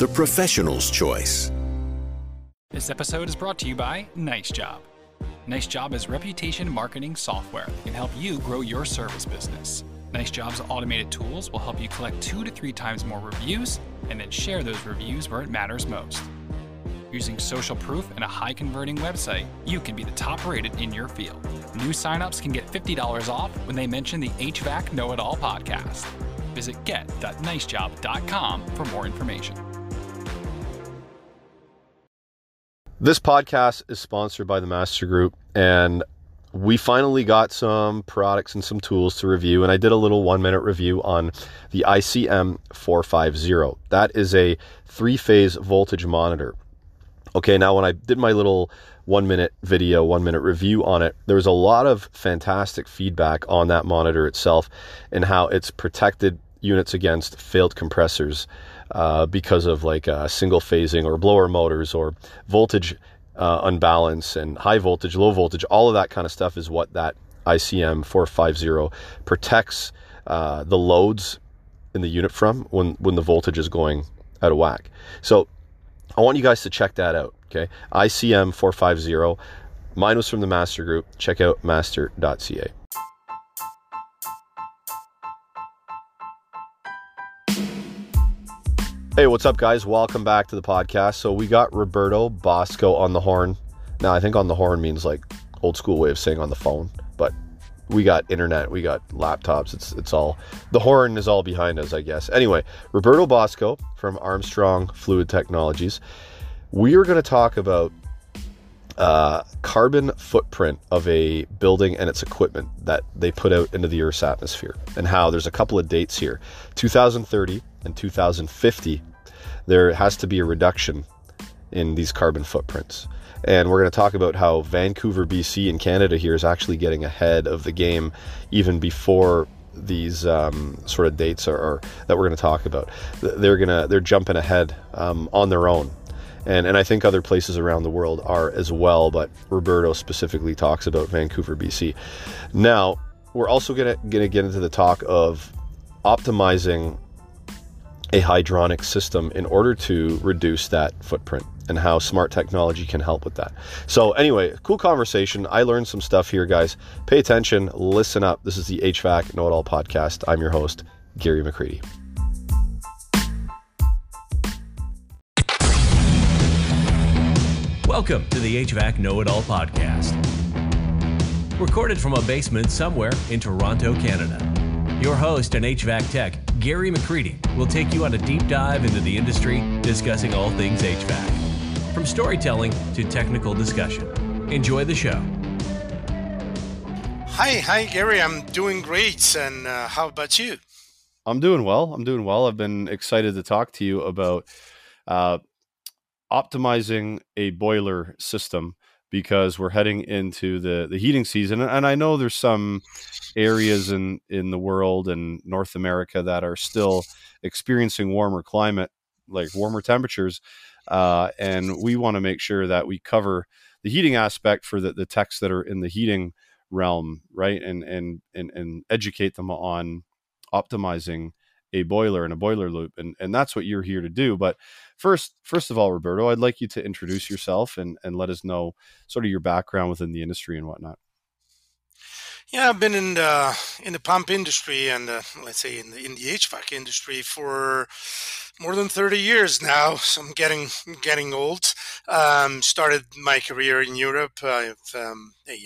the professional's choice. This episode is brought to you by Nice Job. Nice Job is reputation marketing software that can help you grow your service business. Nice Job's automated tools will help you collect two to three times more reviews and then share those reviews where it matters most. Using social proof and a high converting website, you can be the top rated in your field. New signups can get $50 off when they mention the HVAC Know It All podcast. Visit get.nicejob.com for more information. This podcast is sponsored by the Master Group, and we finally got some products and some tools to review. And I did a little one minute review on the ICM 450. That is a three phase voltage monitor. Okay, now when I did my little one minute video, one minute review on it, there was a lot of fantastic feedback on that monitor itself and how it's protected units against failed compressors uh, because of like uh, single phasing or blower motors or voltage uh, unbalance and high voltage, low voltage. All of that kind of stuff is what that ICM 450 protects uh, the loads in the unit from when, when the voltage is going out of whack. So I want you guys to check that out. Okay. ICM 450. Mine was from the Master Group. Check out master.ca. Hey, what's up, guys? Welcome back to the podcast. So, we got Roberto Bosco on the horn. Now, I think on the horn means like old school way of saying on the phone, but we got internet, we got laptops. It's it's all the horn is all behind us, I guess. Anyway, Roberto Bosco from Armstrong Fluid Technologies. We are going to talk about uh, carbon footprint of a building and its equipment that they put out into the Earth's atmosphere, and how there's a couple of dates here: 2030 and 2050. There has to be a reduction in these carbon footprints. And we're going to talk about how Vancouver, BC, in Canada here is actually getting ahead of the game even before these um, sort of dates are, are, that we're going to talk about. They're gonna they're jumping ahead um, on their own, and and I think other places around the world are as well. But Roberto specifically talks about Vancouver, BC. Now we're also gonna gonna get into the talk of optimizing a hydronic system in order to reduce that footprint and how smart technology can help with that. So, anyway, cool conversation. I learned some stuff here, guys. Pay attention, listen up. This is the HVAC Know It All podcast. I'm your host, Gary McCreadie. Welcome to the HVAC Know It All podcast. Recorded from a basement somewhere in Toronto, Canada. Your host and HVAC tech, Gary McCreadie, will take you on a deep dive into the industry, discussing all things HVAC. From storytelling to technical discussion. Enjoy the show. Hi, hi, Gary. I'm doing great. And uh, how about you? I'm doing well. I'm doing well. I've been excited to talk to you about uh, optimizing a boiler system because we're heading into the the heating season and I know there's some areas in in the world and North America that are still experiencing warmer climate like warmer temperatures uh, and we want to make sure that we cover the heating aspect for the, the techs that are in the heating realm right? And and and, and educate them on optimizing a boiler and a boiler loop and and that's what you're here to do. But first first of all roberto i'd like you to introduce yourself and and let us know sort of your background within the industry and whatnot yeah i've been in the in the pump industry and uh, let's say in the in the hvac industry for more than 30 years now so i'm getting getting old. Um, started my career in europe. I have um, a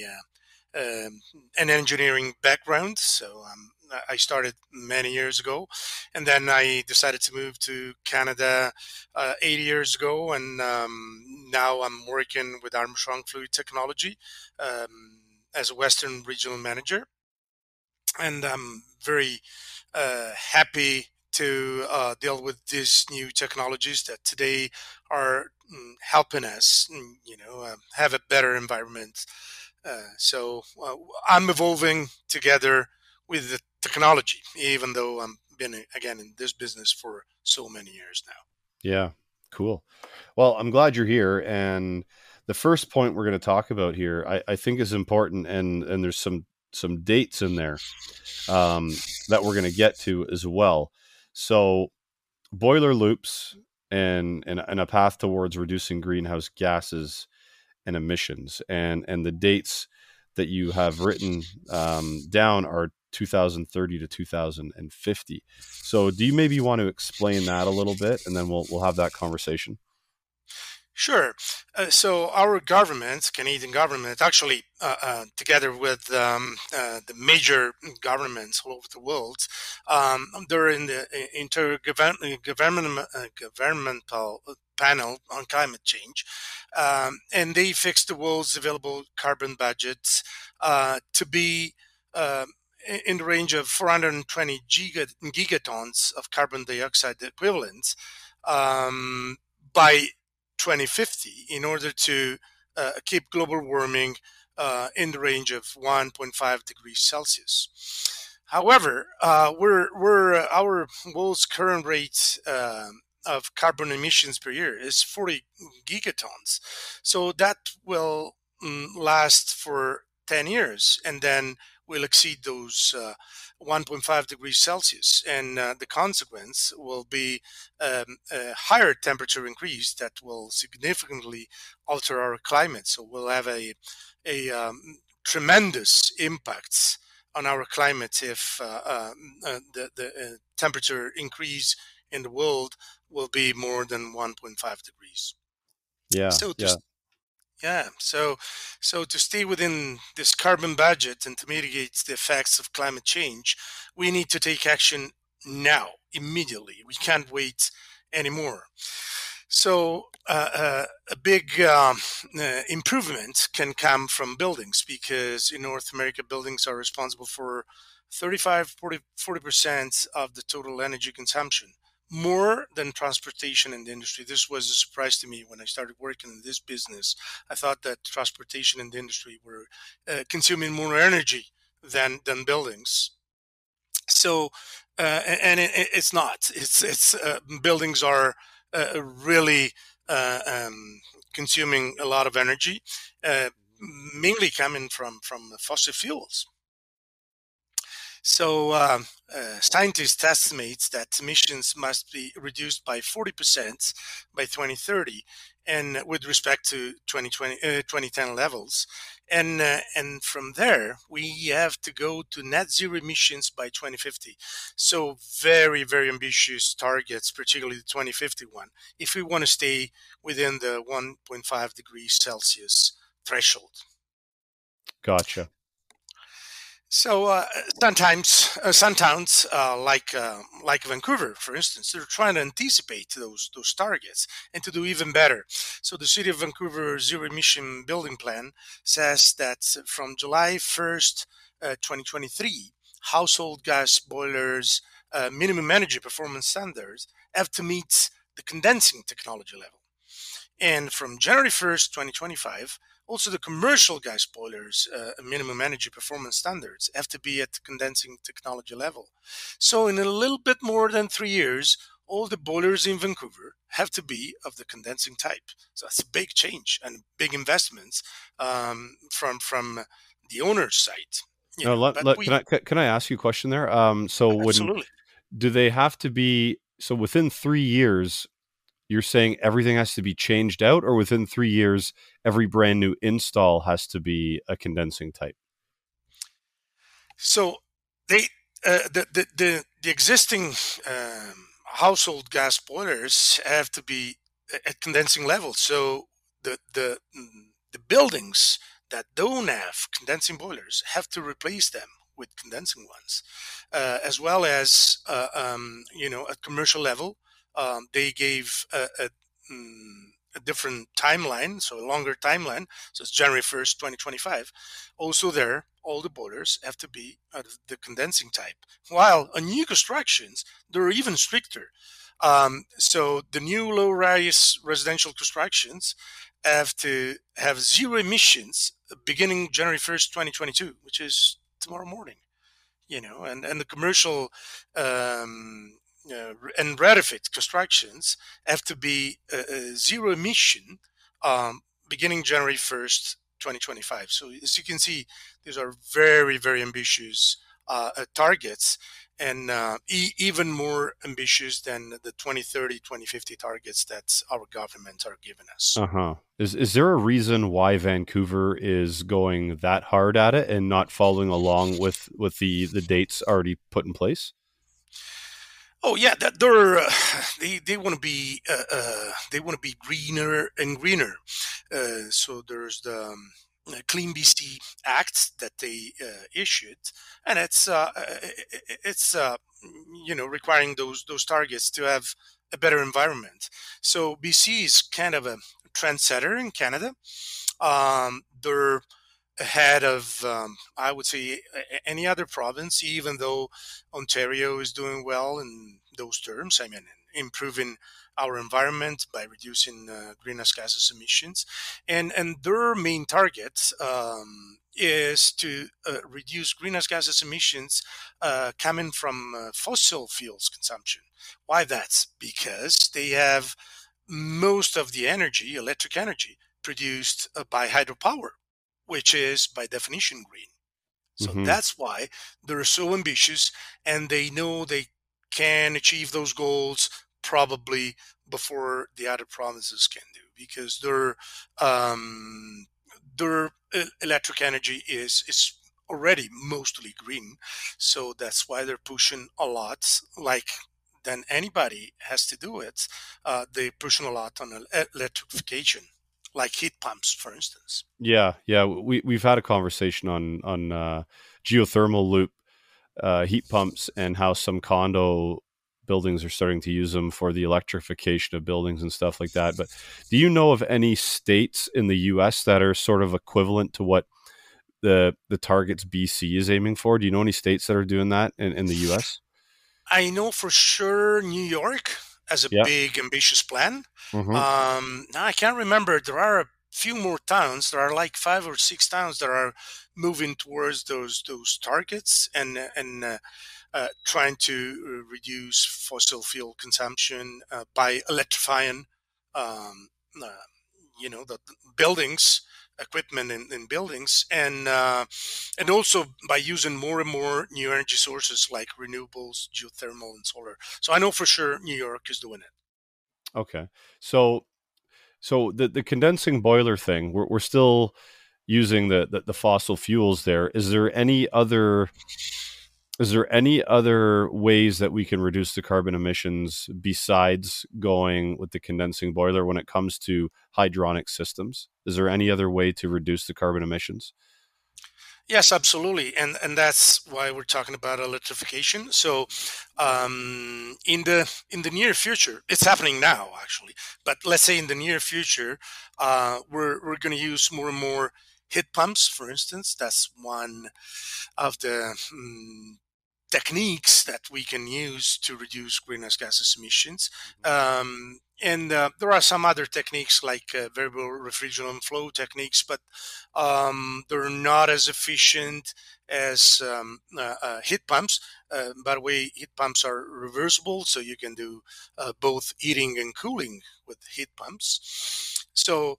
uh, um, an engineering background so i'm I started many years ago, and then I decided to move to Canada uh, eight years ago, and um, now I'm working with Armstrong Fluid Technology. Um, as a Western Regional Manager, and I'm very uh, happy to uh, deal with these new technologies that today are mm, helping us, mm, you know, uh, have a better environment. Uh, so uh, I'm evolving together with the technology, even though I'm been again in this business for so many years now. Yeah, cool. Well, I'm glad you're here, and the first point we're going to talk about here, I, I think, is important, and and there's some some dates in there um, that we're going to get to as well. So, boiler loops and, and and a path towards reducing greenhouse gases and emissions, and and the dates that you have written um, down are 2030 to 2050. So, do you maybe want to explain that a little bit, and then we'll we'll have that conversation. Sure. Uh, so our government, Canadian government, actually, uh, uh, together with um, uh, the major governments all over the world, um, they're in the intergovernmental uh, panel on climate change, um, and they fixed the world's available carbon budgets uh, to be um, in the range of 420 giga, gigatons of carbon dioxide equivalents um, by 2050 in order to uh, keep global warming uh, in the range of 1.5 degrees Celsius. However, uh, we're, we're, uh, our world's current rate um, of carbon emissions per year is 40 gigatons. So that will mm, last for 10 years. And then will exceed those uh, 1.5 degrees Celsius. And uh, the consequence will be um, a higher temperature increase that will significantly alter our climate. So we'll have a, a um, tremendous impacts on our climate if uh, um, uh the, the uh, temperature increase in the world will be more than 1.5 degrees. Yeah. So yeah. Yeah. So, so to stay within this carbon budget and to mitigate the effects of climate change, we need to take action now, immediately. We can't wait anymore. So, uh, uh, a big um, uh, improvement can come from buildings because in North America, buildings are responsible for 35 40 percent of the total energy consumption more than transportation in the industry. This was a surprise to me when I started working in this business. I thought that transportation and the industry were uh, consuming more energy than than buildings. So, uh, and it, it's not. It's it's uh, buildings are uh, really uh, um, consuming a lot of energy, uh, mainly coming from from fossil fuels. So um, uh, scientists estimate that emissions must be reduced by 40% by 2030, and with respect to 2020, uh, 2010 levels. And uh, and from there, we have to go to net zero emissions by 2050. So very very ambitious targets, particularly the 2050 one, if we want to stay within the 1.5 degrees Celsius threshold. Gotcha. So uh, sometimes uh, some towns uh, like uh, like Vancouver, for instance, they're trying to anticipate those those targets and to do even better. So the City of Vancouver Zero Emission Building Plan says that from July 1st, uh, 2023, household gas boilers uh, minimum energy performance standards have to meet the condensing technology level. And from January 1st, 2025, also, the commercial gas boilers, uh, minimum energy performance standards, have to be at condensing technology level. So, in a little bit more than three years, all the boilers in Vancouver have to be of the condensing type. So that's a big change and big investments um, from from the owner's side. no, let, let, we, can, I, can I ask you a question there? Um, so, absolutely. When, do they have to be so within three years? You're saying everything has to be changed out, or within three years, every brand new install has to be a condensing type? So they uh, the, the, the the existing um, household gas boilers have to be at condensing level. So the the the buildings that don't have condensing boilers have to replace them with condensing ones, uh, as well as uh, um, you know at commercial level um, they gave a, a, mm, a, different timeline, so a longer timeline. So it's January 1st, 2025. Also, there, all the boilers have to be the condensing type. While on new constructions, they're even stricter. Um, so the new low-rise residential constructions have to have zero emissions beginning January 1st, 2022, which is tomorrow morning. You know, and, and the commercial um, uh, and retrofit constructions have to be uh, uh, zero emission um, beginning January 1st, 2025. So as you can see, these are very, very ambitious uh, targets and e- even more ambitious than the 2030 2050 targets that our government are giving us. Uh-huh. Is, is there a reason why vancouver is going that hard at it and not following along with with the the dates already put in place Oh yeah, that they're uh, they they want to be uh, uh, they want to be greener and greener. Uh, so there's the um, Clean BC Act that they uh, issued, and it's uh, it's you know requiring those those targets to have a better environment. So BC is kind of a trendsetter in Canada. Um, they're ahead of, um, I would say, any other province, even though Ontario is doing well in those terms. I mean, improving our environment by reducing uh, greenhouse gases emissions. And, and their main target um, is to uh, reduce greenhouse gases emissions uh, coming from uh, fossil fuels consumption. Why that's because they have most of the energy, electric energy, produced uh, by hydropower which is by definition green. So mm-hmm. that's why they're so ambitious and they know they can achieve those goals probably before the other provinces can do because their um, their electric energy is is already mostly green. So that's why they're pushing a lot like than anybody has to do it. Uh, they're pushing a lot on electrification like heat pumps, for instance. Yeah, yeah, we we've had a conversation on on uh, geothermal loop uh, heat pumps and how some condo buildings are starting to use them for the electrification of buildings and stuff like that. But do you know of any states in the U.S. that are sort of equivalent to what the the targets BC is aiming for? Do you know any states that are doing that in, in the U.S.? I know for sure New York as a yeah. big ambitious plan. Mm-hmm. Um, now I can't remember. There are a few more towns. There are like five or six towns that are moving towards those those targets and and uh, uh, trying to uh, reduce fossil fuel consumption uh, by electrifying, um, uh, you know, the buildings equipment in, in buildings and uh, and also by using more and more new energy sources like renewables geothermal and solar. So i know for sure new york is doing it. Okay. So so the, the condensing boiler thing we're, we're still using the, the, the fossil fuels there. Is there any other is there any other ways that we can reduce the carbon emissions besides going with the condensing boiler when it comes to hydronic systems? Is there any other way to reduce the carbon emissions? Yes, absolutely, and and that's why we're talking about electrification. So, um, in the in the near future, it's happening now actually. But let's say in the near future, uh, we're we're going to use more and more heat pumps, for instance. That's one of the um, techniques that we can use to reduce greenhouse gases emissions. Mm-hmm. Um, and uh, there are some other techniques like uh, variable refrigerant flow techniques, but um, they're not as efficient as um, uh, uh heat pumps. Uh, by the way, heat pumps are reversible, so you can do uh, both heating and cooling with heat pumps. So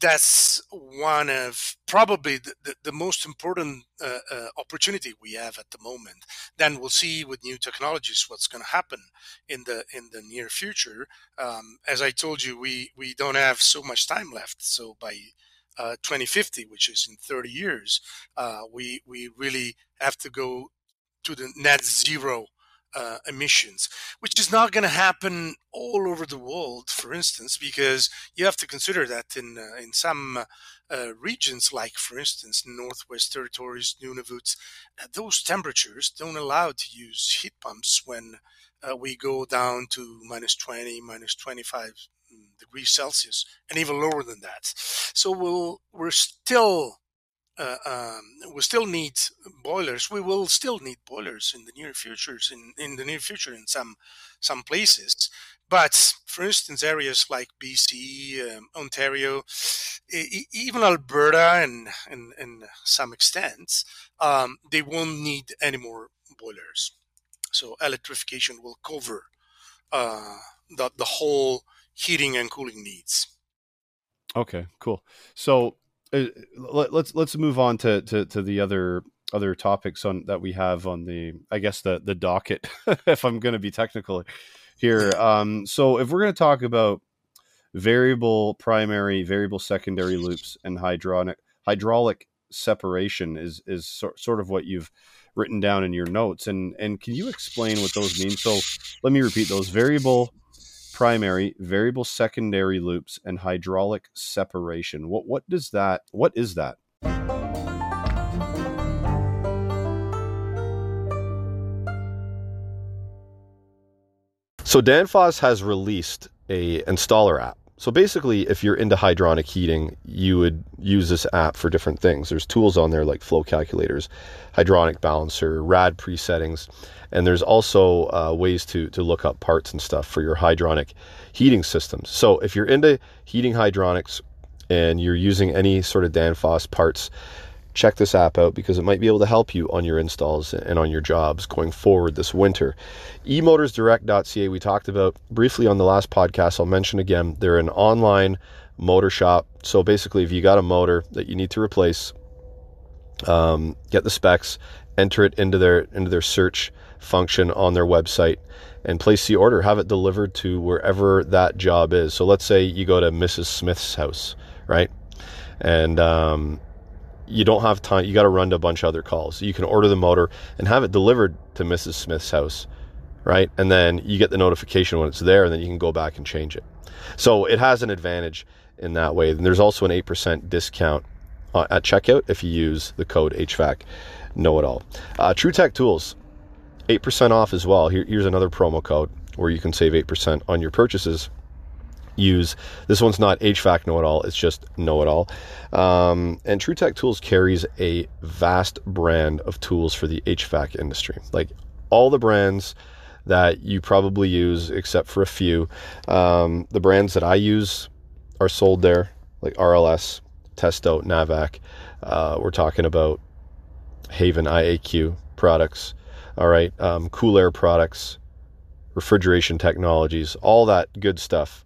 that's one of probably the, the, the most important uh, uh, opportunity we have at the moment. Then we'll see with new technologies what's going to happen in the in the near future. Um, as I told you, we we don't have so much time left. So by uh, 2050, which is in 30 years, uh, we we really have to go to the net zero uh, emissions, which is not going to happen all over the world, for instance, because you have to consider that in uh, in some uh, regions, like for instance Northwest Territories, Nunavut, uh, those temperatures don't allow to use heat pumps when uh, we go down to minus 20, minus 25 degrees Celsius, and even lower than that. So we'll we're still uh, um, we still need boilers. We will still need boilers in the near futures in, in the near future in some some places. But for instance, areas like BC, um, Ontario, e- even Alberta, and and, and some extent, um, they won't need any more boilers. So electrification will cover uh, the the whole heating and cooling needs. Okay, cool. So let, let's let's move on to, to to the other other topics on that we have on the I guess the the docket if I'm going to be technical here. Um, so if we're going to talk about variable primary, variable secondary loops, and hydraulic hydraulic separation is is so, sort of what you've written down in your notes. And and can you explain what those mean? So let me repeat those variable primary, variable secondary loops, and hydraulic separation. What what does that? What is that? So Danfoss has released a installer app. So basically, if you're into hydronic heating, you would use this app for different things. There's tools on there like flow calculators, hydronic balancer, rad presettings, and there's also uh, ways to to look up parts and stuff for your hydronic heating systems. So if you're into heating hydronics and you're using any sort of Danfoss parts, check this app out because it might be able to help you on your installs and on your jobs going forward this winter. eMotorsDirect.ca we talked about briefly on the last podcast. I'll mention again. They're an online motor shop. So basically, if you got a motor that you need to replace, um, get the specs, enter it into their into their search function on their website and place the order, have it delivered to wherever that job is. So let's say you go to Mrs. Smith's house, right? And um, you don't have time, you got to run to a bunch of other calls. You can order the motor and have it delivered to Mrs. Smith's house, right? And then you get the notification when it's there, and then you can go back and change it. So it has an advantage in that way. And there's also an 8% discount uh, at checkout if you use the code HVAC know it all. Uh, TruTech Tools, 8% off as well. Here, here's another promo code where you can save 8% on your purchases. Use this one's not HVAC know it all, it's just know it all. Um, and TruTech Tools carries a vast brand of tools for the HVAC industry. Like all the brands that you probably use, except for a few. Um, the brands that I use are sold there, like RLS, Testo, Navac. Uh, we're talking about Haven IAQ products, all right, um, cool air products, refrigeration technologies, all that good stuff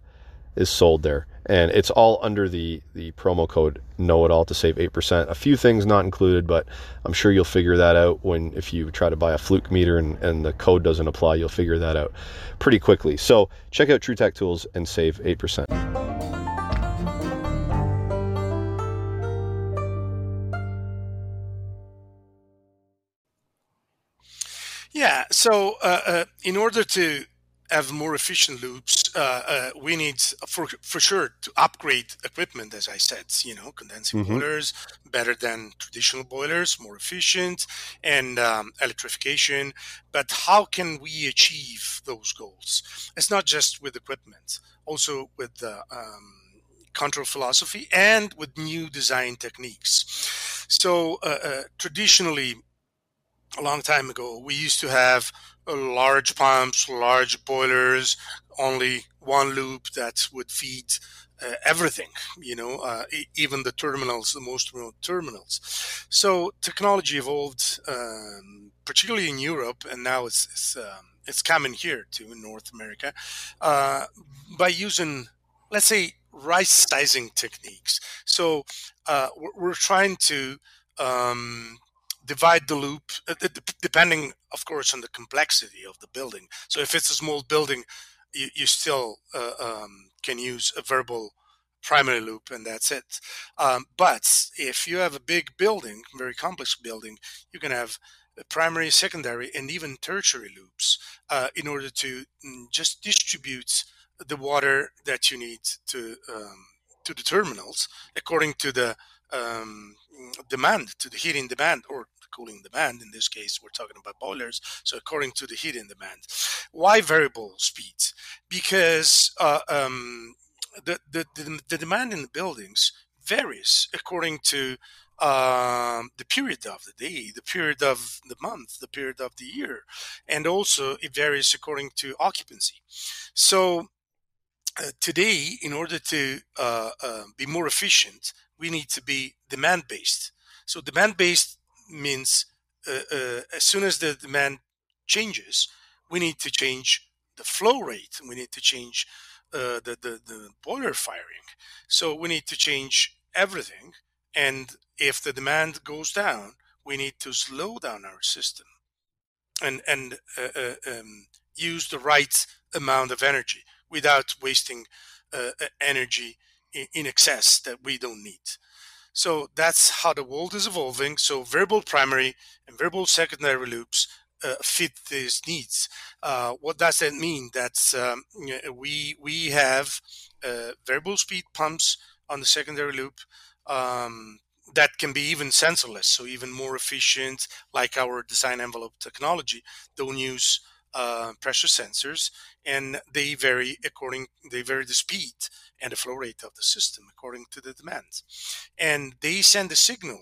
is sold there. And it's all under the, the promo code know it all to save 8%. A few things not included, but I'm sure you'll figure that out when if you try to buy a fluke meter and, and the code doesn't apply, you'll figure that out pretty quickly. So check out TruTech Tools and save 8%. Yeah. So, uh, uh, in order to have more efficient loops, uh, uh, we need for for sure to upgrade equipment. As I said, you know, condensing mm-hmm. boilers better than traditional boilers, more efficient, and um, electrification. But how can we achieve those goals? It's not just with equipment, also with the um, control philosophy and with new design techniques. So, uh, uh, traditionally a long time ago, we used to have uh, large pumps, large boilers, only one loop that would feed uh, everything, you know, uh, even the terminals, the most remote terminals. So technology evolved, um, particularly in Europe, and now it's it's, um, it's coming here too in North America uh, by using, let's say, right sizing techniques. So uh, we're, we're, trying to um, divide the loop uh, depending of course on the complexity of the building. So if it's a small building you, you still uh, um, can use a variable primary loop and that's it. Um, but if you have a big building very complex building you can have primary secondary and even tertiary loops uh, in order to mm, just distribute the water that you need to um, to the terminals according to the um, demand to the heating demand or cooling demand. In this case, we're talking about boilers. So according to the heating demand, why variable speeds? Because uh, um, the, the, the, the demand in the buildings varies according to um, the period of the day, the period of the month, the period of the year, and also it varies according to occupancy. So uh, today, in order to uh, uh, be more efficient, we need to be demand based. So demand based means uh, uh, as soon as the demand changes, we need to change the flow rate. We need to change uh, the, the the boiler firing. So we need to change everything. And if the demand goes down, we need to slow down our system and and um, use the right amount of energy without wasting uh, energy in, in excess that we don't need. So that's how the world is evolving. So variable primary and variable secondary loops uh, fit these needs. Uh, what does that mean? That's um, we we have uh, variable speed pumps on the secondary loop um, that can be even sensorless, so even more efficient, like our design envelope technology. Don't use uh, pressure sensors, and they vary according they vary the speed and the flow rate of the system according to the demand, and they send a signal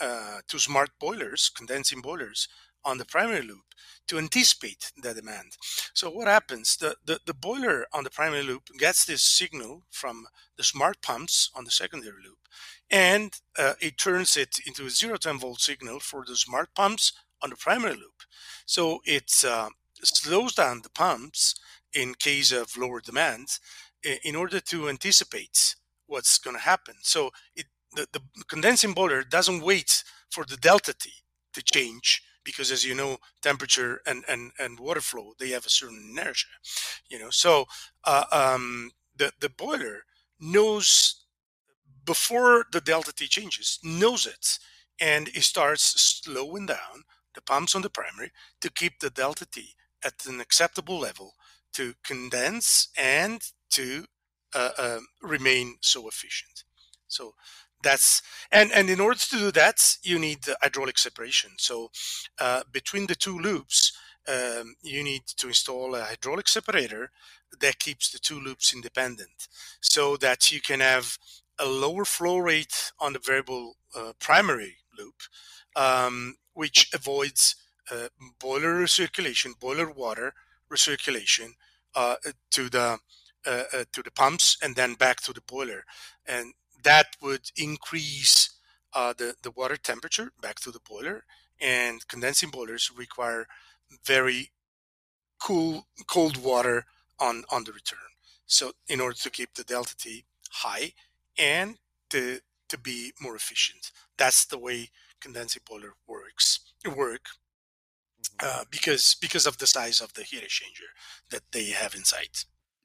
uh, to smart boilers, condensing boilers on the primary loop to anticipate the demand. So what happens? The, the, the boiler on the primary loop gets this signal from the smart pumps on the secondary loop, and uh, it turns it into a zero 10 volt signal for the smart pumps on the primary loop. So it's uh, slows down the pumps in case of lower demand in order to anticipate what's going to happen. So it, the, the condensing boiler doesn't wait for the delta T to change because as you know temperature and, and, and water flow they have a certain inertia you know so uh, um, the, the boiler knows before the delta T changes knows it and it starts slowing down the pumps on the primary to keep the delta T at an acceptable level to condense and to uh, uh, remain so efficient. So that's and and in order to do that, you need hydraulic separation. So uh, between the two loops, um, you need to install a hydraulic separator that keeps the two loops independent, so that you can have a lower flow rate on the variable uh, primary loop, um, which avoids uh, boiler recirculation, boiler water recirculation uh, to the uh, uh, to the pumps and then back to the boiler, and that would increase uh, the the water temperature back to the boiler. And condensing boilers require very cool cold water on on the return. So in order to keep the delta T high and to to be more efficient, that's the way condensing boiler works work uh, because because of the size of the heat exchanger that they have inside.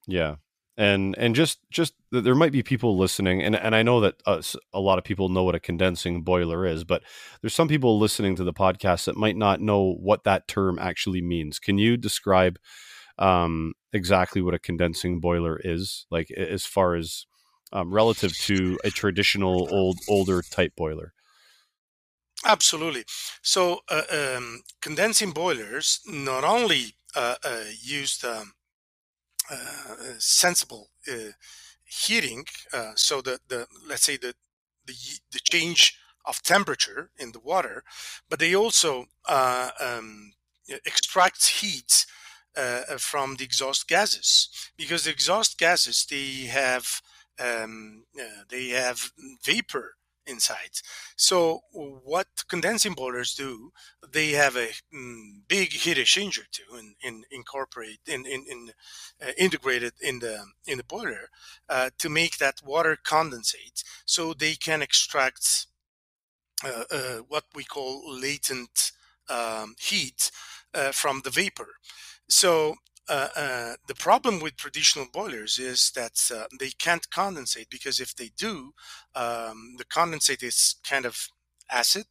Yeah, and and just just there might be people listening, and and I know that a lot of people know what a condensing boiler is, but there's some people listening to the podcast that might not know what that term actually means. Can you describe um, exactly what a condensing boiler is, like as far as um, relative to a traditional old older type boiler? Absolutely. So, uh, um, condensing boilers not only uh, uh, use um, uh, sensible uh, heating, uh, so the, the let's say the, the the change of temperature in the water, but they also um, extract heat from the exhaust gases because the exhaust gases they have um, they have vapor inside. So what condensing boilers do, they have a mm, big heat exchanger too, and, and incorporate in, in, in uh, integrated in the in the boiler uh, to make that water condensate, so they can extract uh, uh what we call latent um, heat uh, from the vapor. So uh, uh, the problem with traditional boilers is that uh, they can't condensate because if they do, um, the condensate is kind of acid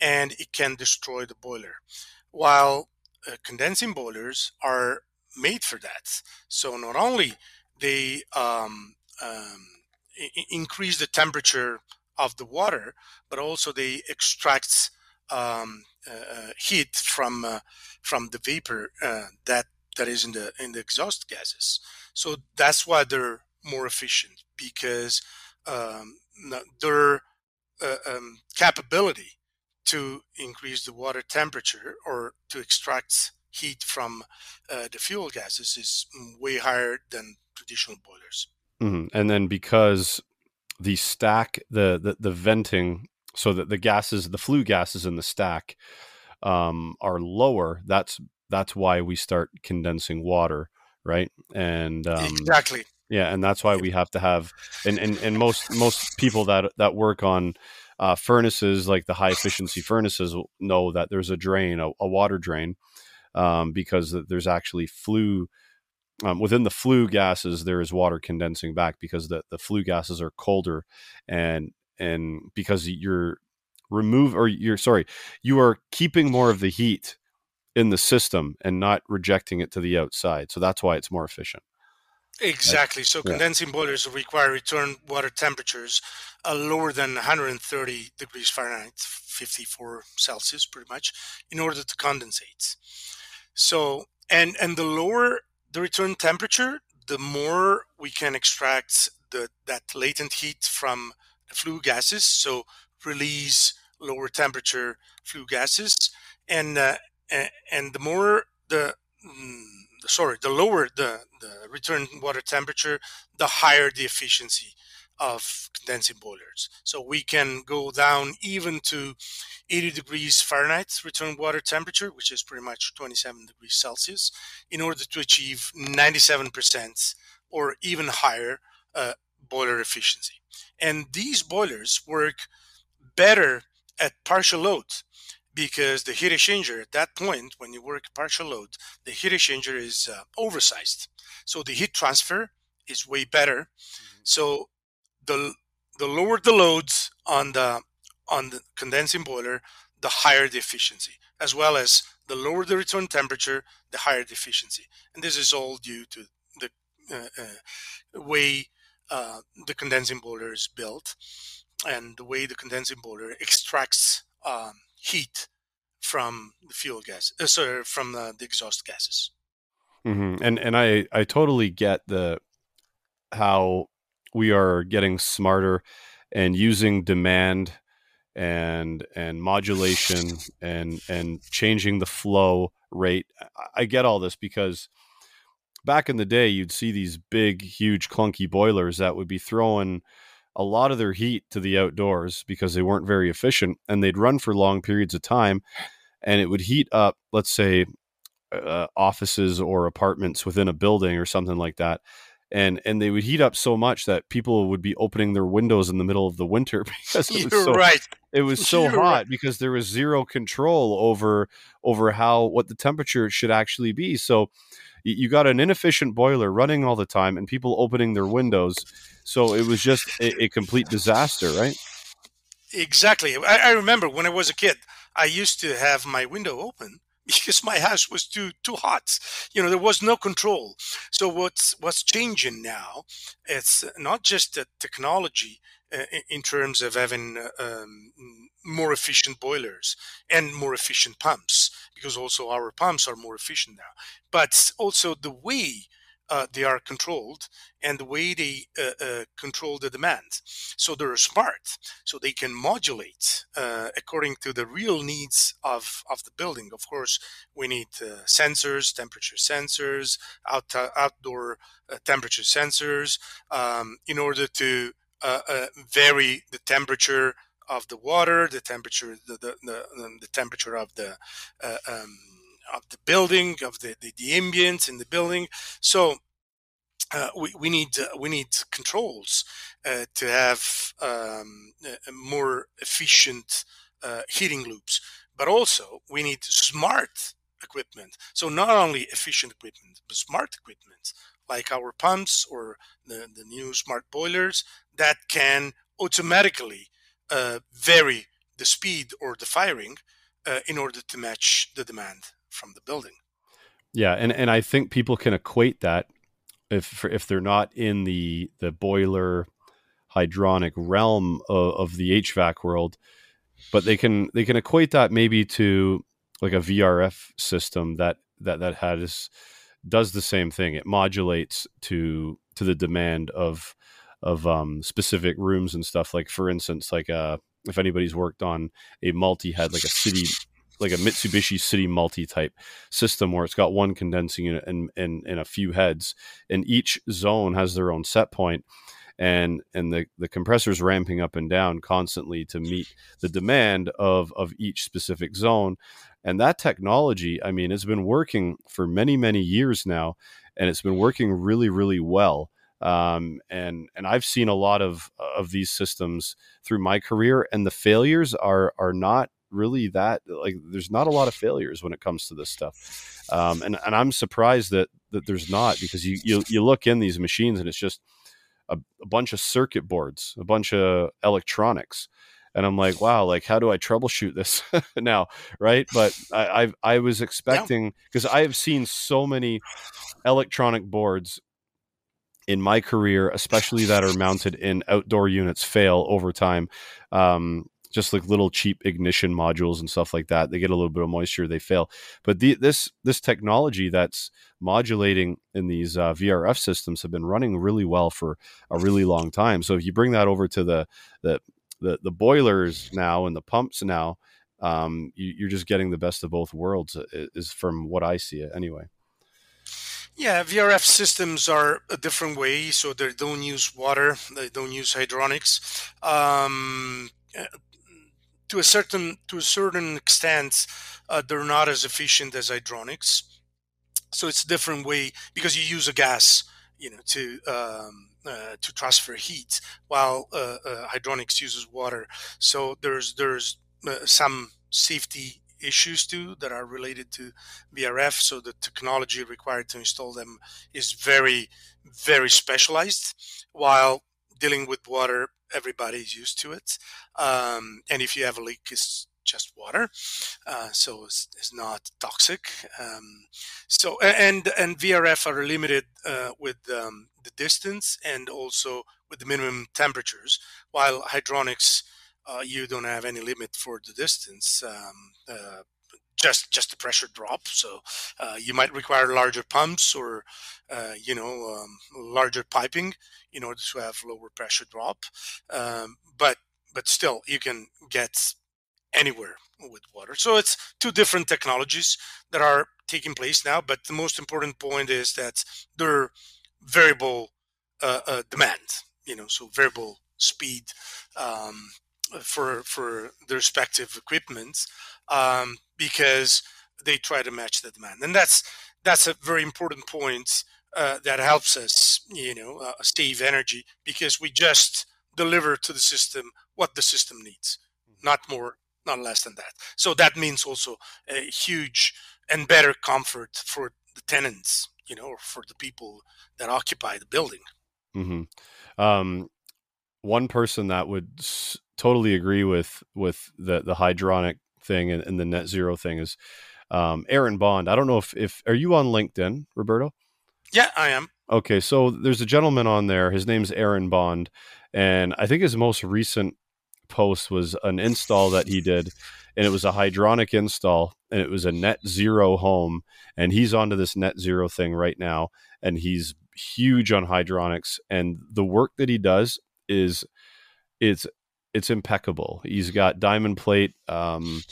and it can destroy the boiler. While uh, condensing boilers are made for that. So not only they um, um, I- increase the temperature of the water, but also they extract um, uh, heat from from the vapor that that is in the in the exhaust gases. So that's why they're more efficient because um, they're uh, um, capability to increase the water temperature or to extract heat from uh, the fuel gases is way higher than traditional boilers. Mm-hmm. And then because the stack, the, the the venting, so that the gases, the flue gases in the stack, um, are lower. That's that's why we start condensing water, right? And um, exactly, yeah, and that's why we have to have and and, and most most people that that work on uh, furnaces like the high efficiency furnaces know that there's a drain, a, a water drain, um, because there's actually flue um, within the flue gases there is water condensing back because the, the flue gases are colder and and because you're remove or you're sorry you are keeping more of the heat in the system and not rejecting it to the outside so that's why it's more efficient exactly so yeah. condensing boilers require return water temperatures uh, lower than 130 degrees fahrenheit 54 celsius pretty much in order to condensate so and and the lower the return temperature, the more we can extract the, that latent heat from the flue gases. So release lower temperature flue gases, and uh, and the more the mm, sorry, the lower the, the return water temperature, the higher the efficiency of condensing boilers. So we can go down even to 80 degrees Fahrenheit return water temperature, which is pretty much 27 degrees Celsius, in order to achieve 97% or even higher uh, boiler efficiency. And these boilers work better at partial load because the heat exchanger at that point, when you work partial load, the heat exchanger is uh, oversized. So the heat transfer is way better. Mm-hmm. So the the lower the loads on the on the condensing boiler, the higher the efficiency, as well as the lower the return temperature, the higher the efficiency. And this is all due to the uh, uh, way uh, the condensing boiler is built and the way the condensing boiler extracts um, heat from the fuel gas, uh, sorry, from the, the exhaust gases. Mm-hmm. And and I I totally get the how we are getting smarter and using demand and and modulation and and changing the flow rate. I get all this because back in the day you'd see these big huge clunky boilers that would be throwing a lot of their heat to the outdoors because they weren't very efficient and they'd run for long periods of time and it would heat up let's say uh, offices or apartments within a building or something like that and and they would heat up so much that people would be opening their windows in the middle of the winter because it was You're so right. it was so You're hot right. because there was zero control over over how what the temperature should actually be so you got an inefficient boiler running all the time and people opening their windows so it was just a, a complete disaster right Exactly. I, I remember when I was a kid, I used to have my window open because my house was too too hot. You know, there was no control. So what's what's changing now? It's not just the technology uh, in terms of having uh, um, more efficient boilers and more efficient pumps, because also our pumps are more efficient now, but also the way uh, they are controlled and the way they uh, uh, control the demand. So they're smart, so they can modulate uh, according to the real needs of, of the building. Of course, we need uh, sensors, temperature sensors, out, outdoor temperature sensors, um, in order to vary the temperature of the water, the temperature, the the, the, the temperature of the um, of the building, of the, the, the ambience in the building. So uh, we, we need uh, we need controls uh, to have um, more efficient uh, heating loops, but also we need smart equipment. So not only efficient equipment, but smart equipment like our pumps or the, the new smart boilers that can automatically uh, vary the speed or the firing uh, in order to match the demand from the building. Yeah, and and I think people can equate that if if they're not in the the boiler hydronic realm of, of the HVAC world, but they can they can equate that maybe to like a VRF system that that that has does the same thing. It modulates to to the demand of of um, specific rooms and stuff. Like for instance, like a if anybody's worked on a multi-head like a city like a Mitsubishi City Multi type system where it's got one condensing unit and, and, and a few heads, and each zone has their own set point, and and the the compressor's ramping up and down constantly to meet the demand of of each specific zone, and that technology, I mean, it's been working for many many years now, and it's been working really really well. Um, and and I've seen a lot of of these systems through my career, and the failures are are not really that like there's not a lot of failures when it comes to this stuff. Um, and and I'm surprised that that there's not because you you, you look in these machines and it's just a, a bunch of circuit boards a bunch of electronics. And I'm like wow like how do I troubleshoot this now? Right? But I I, I was expecting because I have seen so many electronic boards in my career, especially that are mounted in outdoor units, fail over time. Um, just like little cheap ignition modules and stuff like that. They get a little bit of moisture, they fail. But the, this this technology that's modulating in these uh, VRF systems have been running really well for a really long time. So if you bring that over to the the the, the boilers now and the pumps now, um, you, are just getting the best of both worlds. Is from what I see it anyway. Yeah, VRF systems are a different way, so they don't use water, they don't use hydronics. Um, to a certain to a certain extent, uh, they're not as efficient as hydronics. So it's a different way because you use a gas, you know, to um, uh, to transfer heat, while uh, uh hydronics uses water. So there's there's uh, some safety issues too that are related to VRF. So the technology required to install them is very very specialized, while dealing with water everybody's used to it. Um, and if you have a leak, it's just water, uh, so it's, it's, not toxic. Um, so and and VRF are limited uh, with um, the distance and also with the minimum temperatures, while hydronics uh, you don't have any limit for the distance. Um, uh, just just the pressure drop. So uh, you might require larger pumps or uh, you know um, larger piping in order to have lower pressure drop. Um, but but still, you can get anywhere with water. So it's two different technologies that are taking place now. But the most important point is that they're variable uh, uh demand. You know, so variable speed. Um, for for the respective equipment um, because they try to match the demand, and that's that's a very important point uh, that helps us, you know, uh, save energy because we just deliver to the system what the system needs, mm-hmm. not more, not less than that. So that means also a huge and better comfort for the tenants, you know, or for the people that occupy the building. Mm-hmm. Um, one person that would s- totally agree with with the the hydronic thing and, and the net zero thing is um, Aaron Bond. I don't know if if are you on LinkedIn, Roberto? Yeah, I am. Okay, so there's a gentleman on there. His name's Aaron Bond, and I think his most recent post was an install that he did, and it was a hydronic install, and it was a net zero home, and he's onto this net zero thing right now, and he's huge on hydronics, and the work that he does is it's it's impeccable. He's got diamond plate um,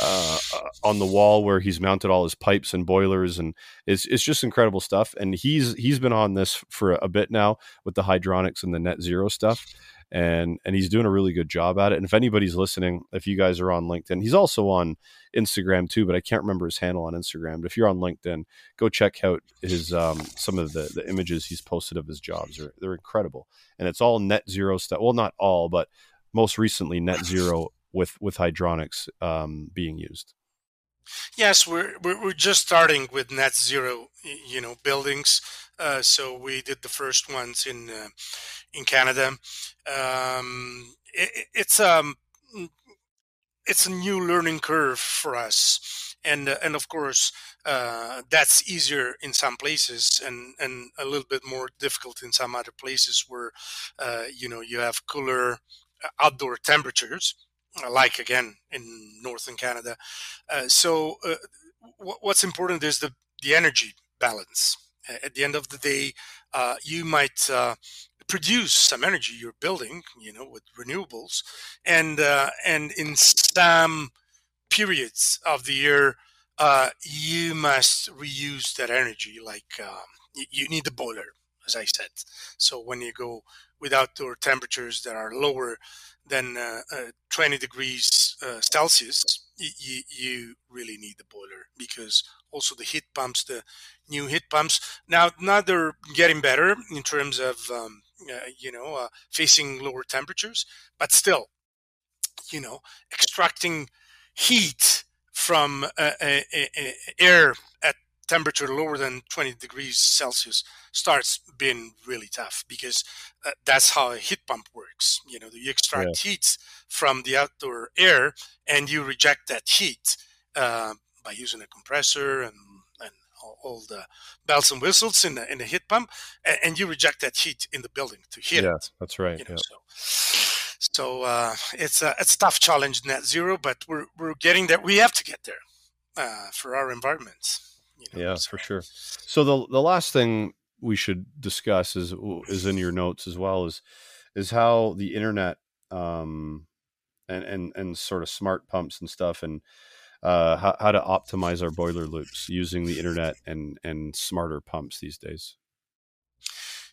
uh, on the wall where he's mounted all his pipes and boilers, and it's it's just incredible stuff. And he's he's been on this for a bit now with the hydronics and the net zero stuff, and and he's doing a really good job at it. And if anybody's listening, if you guys are on LinkedIn, he's also on Instagram too, but I can't remember his handle on Instagram. But if you're on LinkedIn, go check out his um, some of the the images he's posted of his jobs. They're they're incredible, and it's all net zero stuff. Well, not all, but most recently net zero with with hydronics um, being used. Yes, we're, we're just starting with net zero, you know, buildings. Uh, so we did the first ones in uh, in Canada. Um, it, it's um it's a new learning curve for us, and uh, and of course uh, that's easier in some places, and and a little bit more difficult in some other places where uh, you know you have cooler outdoor temperatures, like again in northern Canada. Uh, so uh, w- what's important is the the energy balance. At the end of the day, uh, you might uh, produce some energy you're building, you know, with renewables, and uh, and in some periods of the year, uh, you must reuse that energy. Like um, you need the boiler, as I said. So when you go with outdoor temperatures that are lower than uh, uh, 20 degrees uh, Celsius, you, you really need the boiler because also the heat pumps, the new heat pumps, now now they're getting better in terms of um, uh, you know uh, facing lower temperatures, but still, you know, extracting heat from uh, air at temperature lower than 20 degrees Celsius starts being really tough because uh, that's how a heat pump works. You know, you extract yeah. heat from the outdoor air and you reject that heat uh, by using a compressor and, and all, the bells and whistles in the, in the heat pump, and, and, you reject that heat in the building to heat yeah, it. that's right. You know, yeah. So, so uh, it's a it's a tough challenge net zero, but we're we're getting there. We have to get there uh, for our environments. You know, yeah, for sure. So the the last thing we should discuss is is in your notes as well is is how the internet um and and and sort of smart pumps and stuff and uh, how, how to optimize our boiler loops using the internet and and smarter pumps these days.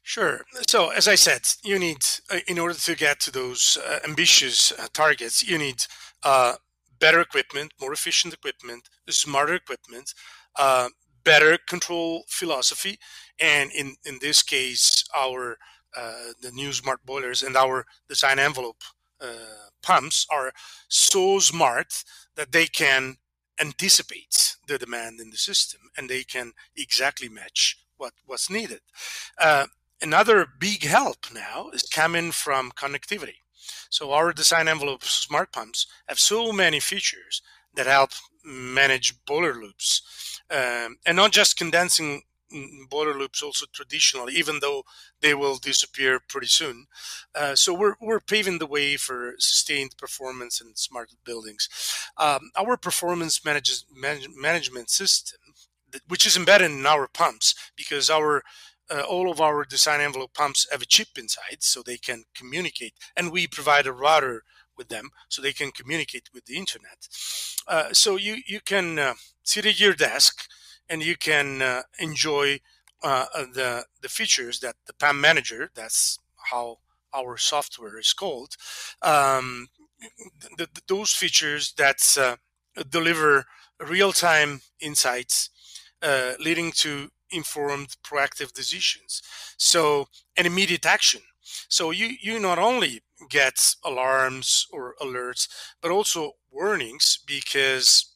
Sure. So, as I said, you need, uh, in order to get to those uh, ambitious uh, targets, you need uh, better equipment, more efficient equipment, smarter equipment, uh, better control philosophy, and in in this case, our uh, the new smart boilers and our design envelope uh, pumps are so smart that they can anticipate the demand in the system and they can exactly match what what's needed. Uh, another big help now is coming from connectivity. So our design envelope smart pumps have so many features that help manage boiler loops um, and not just condensing boiler loops also traditionally, even though they will disappear pretty soon. Uh, so we're, we're paving the way for sustained performance in smart buildings. Um, our performance manages, manage, management system which is embedded in our pumps because our uh, all of our design envelope pumps have a chip inside so they can communicate. And we provide a router with them so they can communicate with the internet. Uh, so you you can uh, sit at your desk and you can uh, enjoy uh, uh, the the features that the PAM manager that's how our software is called um, those features that deliver real-time insights leading to informed proactive decisions. So an immediate action. So you you not only get alarms or alerts but also warnings because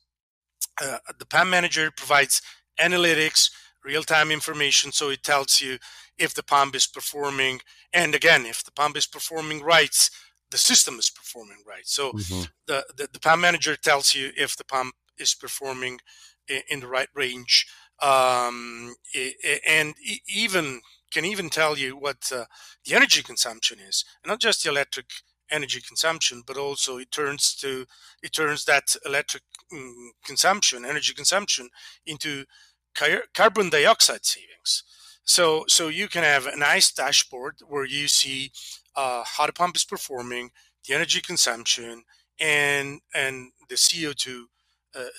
uh, the pump manager provides analytics real-time information so it tells you if the pump is performing. And again if the pump is performing right the system is performing right. So mm-hmm. the, the, the pump manager tells you if the pump is performing in the right range. Um, and even can even tell you what uh, the energy consumption is, and not just the electric energy consumption, but also it turns to it turns that electric um, consumption, energy consumption, into car- carbon dioxide savings. So so you can have a nice dashboard where you see uh, how the pump is performing, the energy consumption, and and the CO2 uh,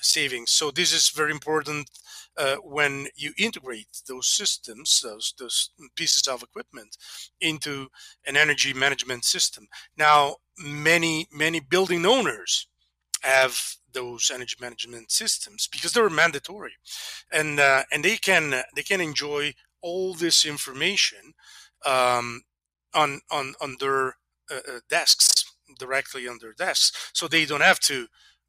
savings. So this is very important uh, when you integrate those systems, those, those pieces of equipment into an energy management system. Now, many, many building owners have those energy management systems because they're mandatory and uh, and they can they can enjoy all this information um, on on on their uh, uh desks directly on their desks so they don't have to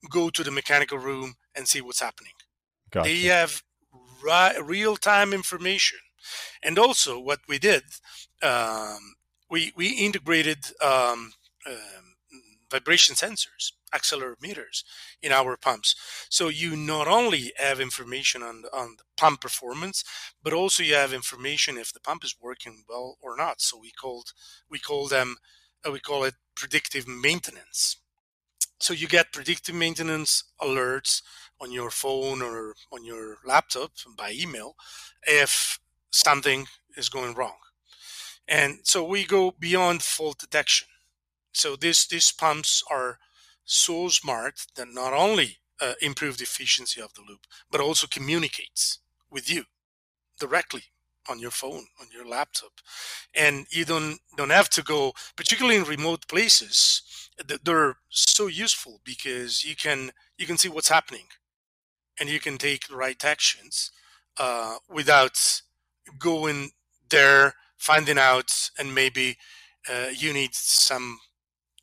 go to the mechanical room and see what's happening. Gotcha. They have ri- real time information. And also, what we did, um, we, we integrated um, um, vibration sensors, accelerometers in our pumps. So you not only have information on the, on the pump performance, but also you have information if the pump is working well or not. So we called we call them uh, we call it predictive maintenance. So you get predictive maintenance alerts on your phone or on your laptop by email if something is going wrong. And so we go beyond fault detection. So this, these pumps are so smart that not only uh, improve the efficiency of the loop, but also communicates with you directly on your phone, on your laptop, and you don't don't have to go, particularly in remote places. They're so useful because you can you can see what's happening, and you can take the right actions uh, without going there, finding out, and maybe uh, you need some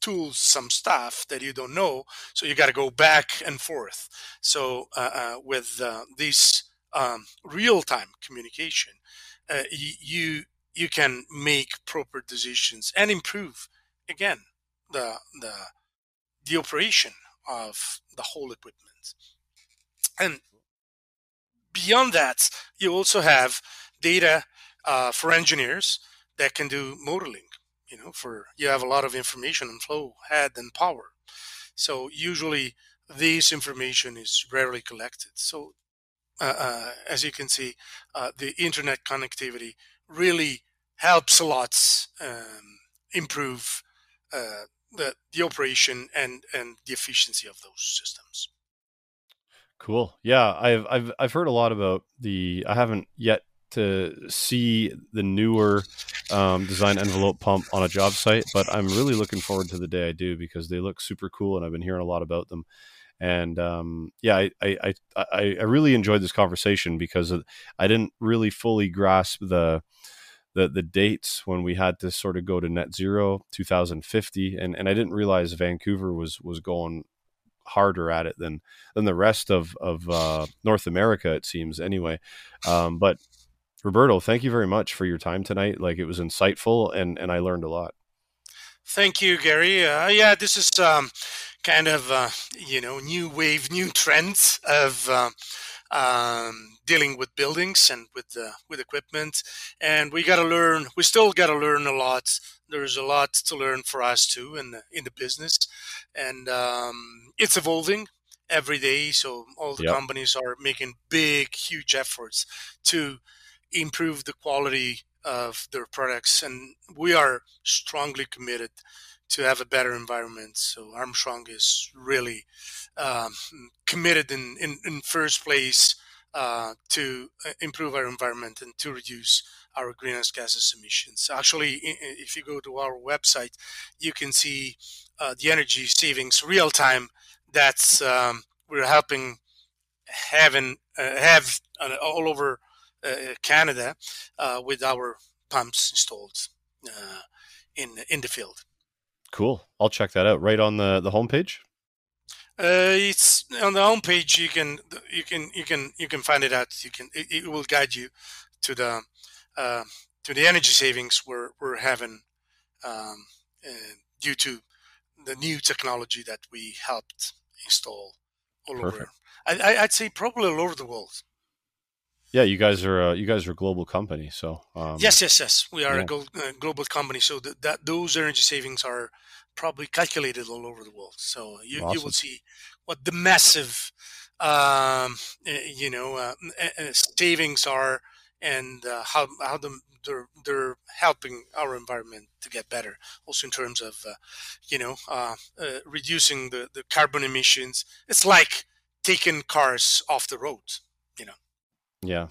tools, some stuff that you don't know. So you got to go back and forth. So uh, uh, with uh, this um, real-time communication, uh, you you can make proper decisions and improve again the the the operation of the whole equipment. And beyond that, you also have data uh, for engineers that can do modeling. You know, for you have a lot of information on flow, head, and power. So usually this information is rarely collected. So uh, uh, as you can see, uh, the internet connectivity really helps a lot um, improve uh, the, the operation and, and the efficiency of those systems. Cool. Yeah, I've I've I've heard a lot about the. I haven't yet to see the newer um, design envelope pump on a job site, but I'm really looking forward to the day I do because they look super cool, and I've been hearing a lot about them. And um, yeah, I, I, I I really enjoyed this conversation because I didn't really fully grasp the the the dates when we had to sort of go to net zero 2050 and and I didn't realize Vancouver was was going harder at it than than the rest of of uh, North America it seems anyway. Um, but Roberto thank you very much for your time tonight. Like it was insightful and and I learned a lot. Thank you Gary. Uh, yeah this is um, kind of uh, you know new wave, new trends of uh, um, dealing with buildings and with uh, with equipment. And we got to learn. We still got to learn a lot. There's a lot to learn for us too in the, in the business, and um, it's evolving every day. So all the yep. companies are making big, huge efforts to improve the quality of their products, and we are strongly committed to have a better environment. So Armstrong is really um, committed in, in, in, first place uh, to uh, improve our environment and to reduce our greenhouse gases emissions. Actually, if you go to our website, you can see uh, the energy savings real time. That's um, we're helping having uh, have uh, all over uh, Canada with our pumps installed in in the field. Cool. I'll check that out. Right on the the homepage. Uh, it's on the homepage. You can you can you can you can find it out. You can it, it will guide you to the uh, to the energy savings we're we're having um, uh, due to the new technology that we helped install all Perfect. over. I, I'd say probably all over the world. Yeah, you guys are uh, you guys are a global company, so um, yes, yes, yes, we are yeah. a go- uh, global company. So th- that those energy savings are probably calculated all over the world. So you, awesome. you will see what the massive, um, eh, you know, uh, savings are, and uh, how how the, they're they're helping our environment to get better. Also in terms of, uh, you know, uh, uh, reducing the the carbon emissions. It's like taking cars off the road. You know. Yeah.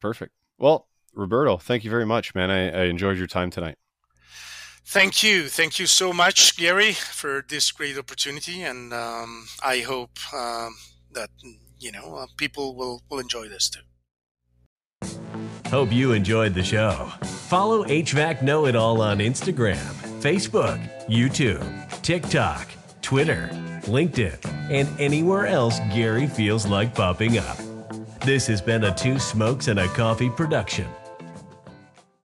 Perfect. Well, Roberto, thank you very much, man. I, I enjoyed your time tonight. Thank you. Thank you so much, Gary, for this great opportunity. And um, I hope um, that, you know, uh, people will, will enjoy this too. Hope you enjoyed the show. Follow HVAC Know It All on Instagram, Facebook, YouTube, TikTok, Twitter, LinkedIn, and anywhere else Gary feels like popping up. This has been a Two Smokes and a Coffee production.